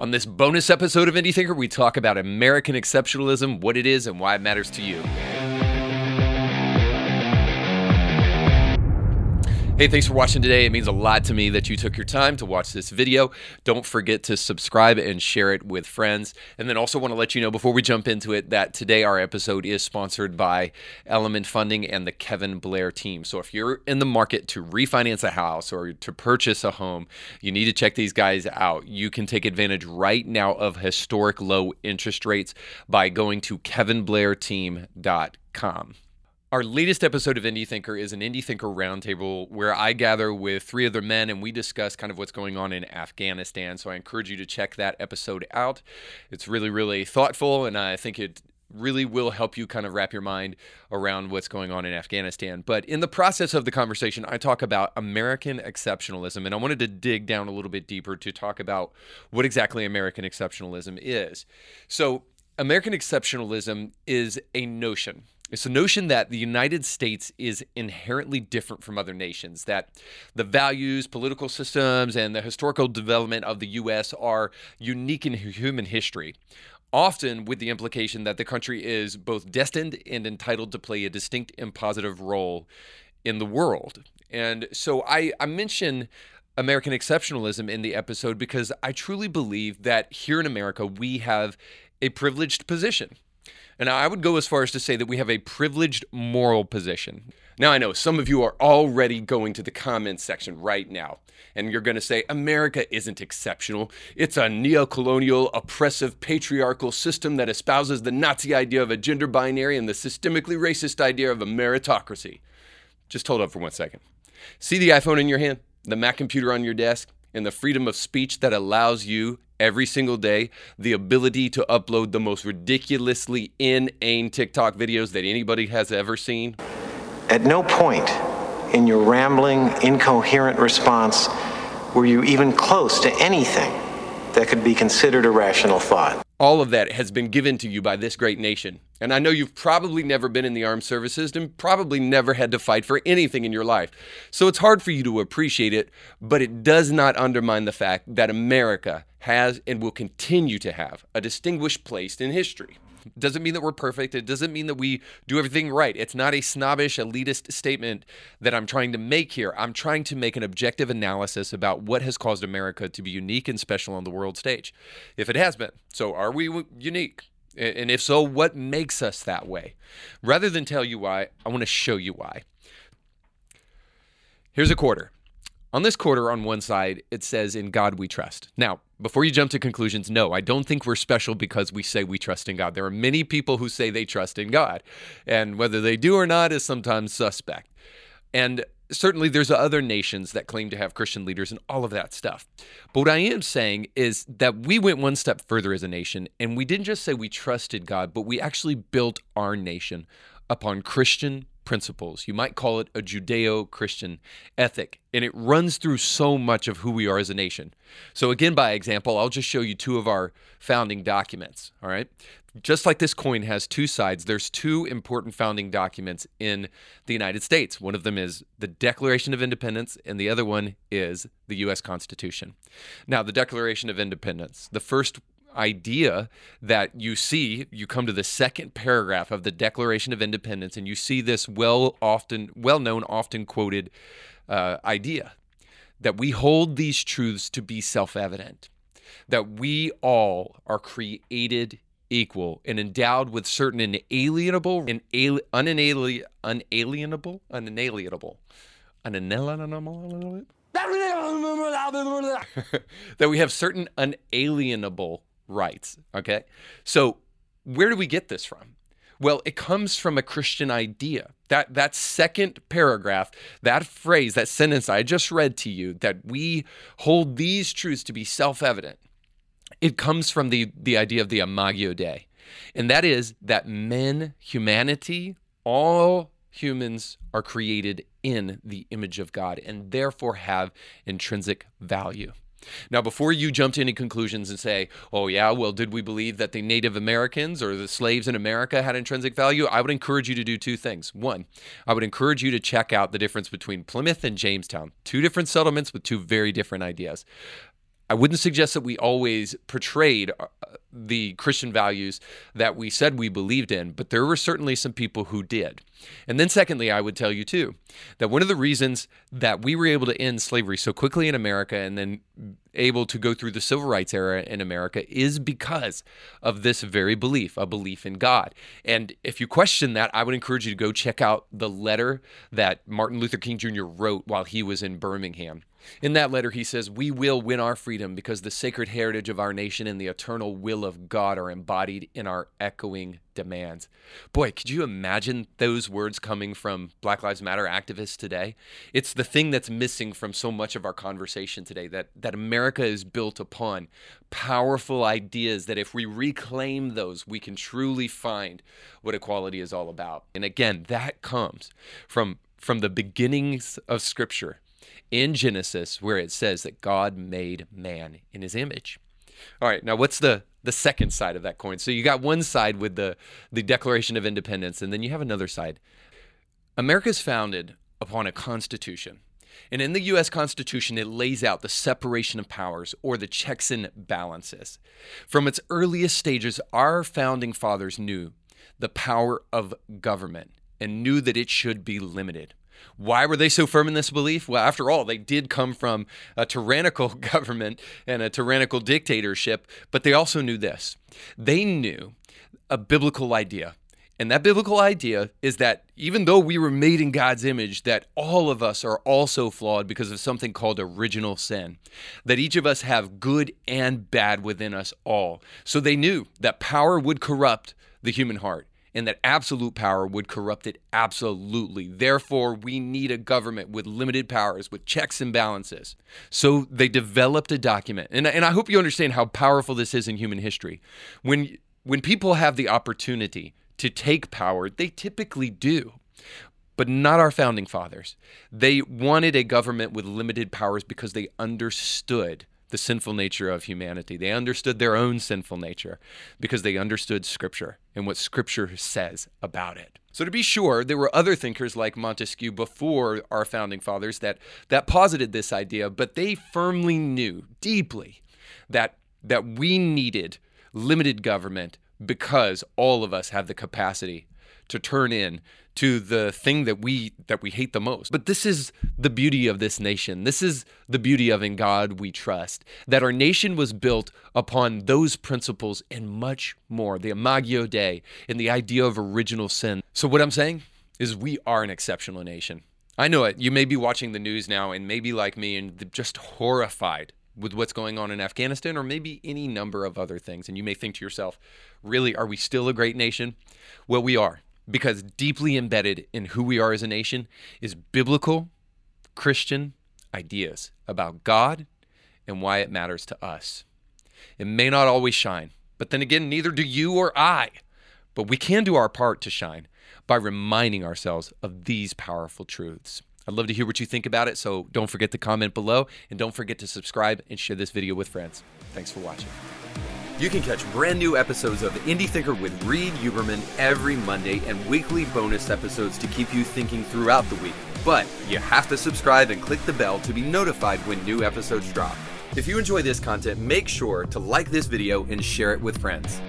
On this bonus episode of Indie Thinker, we talk about American exceptionalism, what it is, and why it matters to you. Hey, thanks for watching today. It means a lot to me that you took your time to watch this video. Don't forget to subscribe and share it with friends. And then also want to let you know before we jump into it that today our episode is sponsored by Element Funding and the Kevin Blair team. So if you're in the market to refinance a house or to purchase a home, you need to check these guys out. You can take advantage right now of historic low interest rates by going to kevinblairteam.com. Our latest episode of Indie Thinker is an Indie Thinker roundtable where I gather with three other men and we discuss kind of what's going on in Afghanistan. So I encourage you to check that episode out. It's really, really thoughtful, and I think it really will help you kind of wrap your mind around what's going on in Afghanistan. But in the process of the conversation, I talk about American exceptionalism, and I wanted to dig down a little bit deeper to talk about what exactly American exceptionalism is. So, American exceptionalism is a notion it's a notion that the United States is inherently different from other nations, that the values, political systems, and the historical development of the U.S. are unique in human history, often with the implication that the country is both destined and entitled to play a distinct and positive role in the world. And so I, I mention American exceptionalism in the episode because I truly believe that here in America we have a privileged position and I would go as far as to say that we have a privileged moral position. Now, I know some of you are already going to the comments section right now, and you're going to say, America isn't exceptional. It's a neo-colonial, oppressive, patriarchal system that espouses the Nazi idea of a gender binary and the systemically racist idea of a meritocracy. Just hold up for one second. See the iPhone in your hand, the Mac computer on your desk, and the freedom of speech that allows you every single day the ability to upload the most ridiculously inane TikTok videos that anybody has ever seen? At no point in your rambling, incoherent response were you even close to anything that could be considered a rational thought. All of that has been given to you by this great nation. And I know you've probably never been in the armed services and probably never had to fight for anything in your life. So it's hard for you to appreciate it, but it does not undermine the fact that America has and will continue to have a distinguished place in history. Doesn't mean that we're perfect. It doesn't mean that we do everything right. It's not a snobbish, elitist statement that I'm trying to make here. I'm trying to make an objective analysis about what has caused America to be unique and special on the world stage. If it has been, so are we unique? And if so, what makes us that way? Rather than tell you why, I want to show you why. Here's a quarter. On this quarter, on one side, it says, In God we trust. Now, before you jump to conclusions, no, I don't think we're special because we say we trust in God. There are many people who say they trust in God, and whether they do or not is sometimes suspect. And certainly there's other nations that claim to have Christian leaders and all of that stuff. But what I am saying is that we went one step further as a nation, and we didn't just say we trusted God, but we actually built our nation upon Christian principles. You might call it a Judeo Christian ethic, and it runs through so much of who we are as a nation. So, again, by example, I'll just show you two of our founding documents. All right. Just like this coin has two sides, there's two important founding documents in the United States. One of them is the Declaration of Independence, and the other one is the U.S. Constitution. Now, the Declaration of Independence, the first idea that you see you come to the second paragraph of the declaration of independence and you see this well often well known often quoted uh, idea that we hold these truths to be self-evident that we all are created equal and endowed with certain inalienable and unalienable unalienable unalienable unalienable that we have certain unalienable rights. Okay. So where do we get this from? Well, it comes from a Christian idea. That that second paragraph, that phrase, that sentence I just read to you, that we hold these truths to be self-evident. It comes from the the idea of the Imago Dei. And that is that men, humanity, all humans are created in the image of God and therefore have intrinsic value. Now, before you jump to any conclusions and say, oh, yeah, well, did we believe that the Native Americans or the slaves in America had intrinsic value? I would encourage you to do two things. One, I would encourage you to check out the difference between Plymouth and Jamestown, two different settlements with two very different ideas. I wouldn't suggest that we always portrayed uh, the Christian values that we said we believed in, but there were certainly some people who did. And then, secondly, I would tell you too that one of the reasons that we were able to end slavery so quickly in America and then able to go through the civil rights era in America is because of this very belief, a belief in God. And if you question that, I would encourage you to go check out the letter that Martin Luther King Jr. wrote while he was in Birmingham. In that letter, he says, We will win our freedom because the sacred heritage of our nation and the eternal will of God are embodied in our echoing demands. Boy, could you imagine those words coming from Black Lives Matter activists today? It's the thing that's missing from so much of our conversation today that, that America is built upon powerful ideas that if we reclaim those, we can truly find what equality is all about. And again, that comes from from the beginnings of Scripture in Genesis where it says that God made man in his image. All right, now what's the the second side of that coin? So you got one side with the the Declaration of Independence and then you have another side. America is founded upon a constitution. And in the US Constitution, it lays out the separation of powers or the checks and balances. From its earliest stages, our founding fathers knew the power of government and knew that it should be limited. Why were they so firm in this belief? Well, after all, they did come from a tyrannical government and a tyrannical dictatorship, but they also knew this. They knew a biblical idea. And that biblical idea is that even though we were made in God's image, that all of us are also flawed because of something called original sin. That each of us have good and bad within us all. So they knew that power would corrupt the human heart and that absolute power would corrupt it absolutely. Therefore, we need a government with limited powers, with checks and balances. So they developed a document. And, and I hope you understand how powerful this is in human history. When, when people have the opportunity to take power, they typically do. But not our founding fathers. They wanted a government with limited powers because they understood the sinful nature of humanity. They understood their own sinful nature because they understood Scripture and what Scripture says about it. So to be sure, there were other thinkers like Montesquieu before our founding fathers that that posited this idea, but they firmly knew deeply that that we needed limited government because all of us have the capacity to turn in to the thing that we that we hate the most. But this is the beauty of this nation. This is the beauty of in God we trust. That our nation was built upon those principles and much more. The Imago Dei and the idea of original sin. So what I'm saying is we are an exceptional nation. I know it. You may be watching the news now and maybe like me and just horrified with what's going on in Afghanistan or maybe any number of other things. And you may think to yourself, really, are we still a great nation? Well, we are because deeply embedded in who we are as a nation is biblical Christian ideas about God and why it matters to us. It may not always shine, but then again, neither do you or I. But we can do our part to shine by reminding ourselves of these powerful truths. I'd love to hear what you think about it, so don't forget to comment below and don't forget to subscribe and share this video with friends. Thanks for watching. You can catch brand new episodes of Indie Thinker with Reed Huberman every Monday and weekly bonus episodes to keep you thinking throughout the week. But you have to subscribe and click the bell to be notified when new episodes drop. If you enjoy this content, make sure to like this video and share it with friends.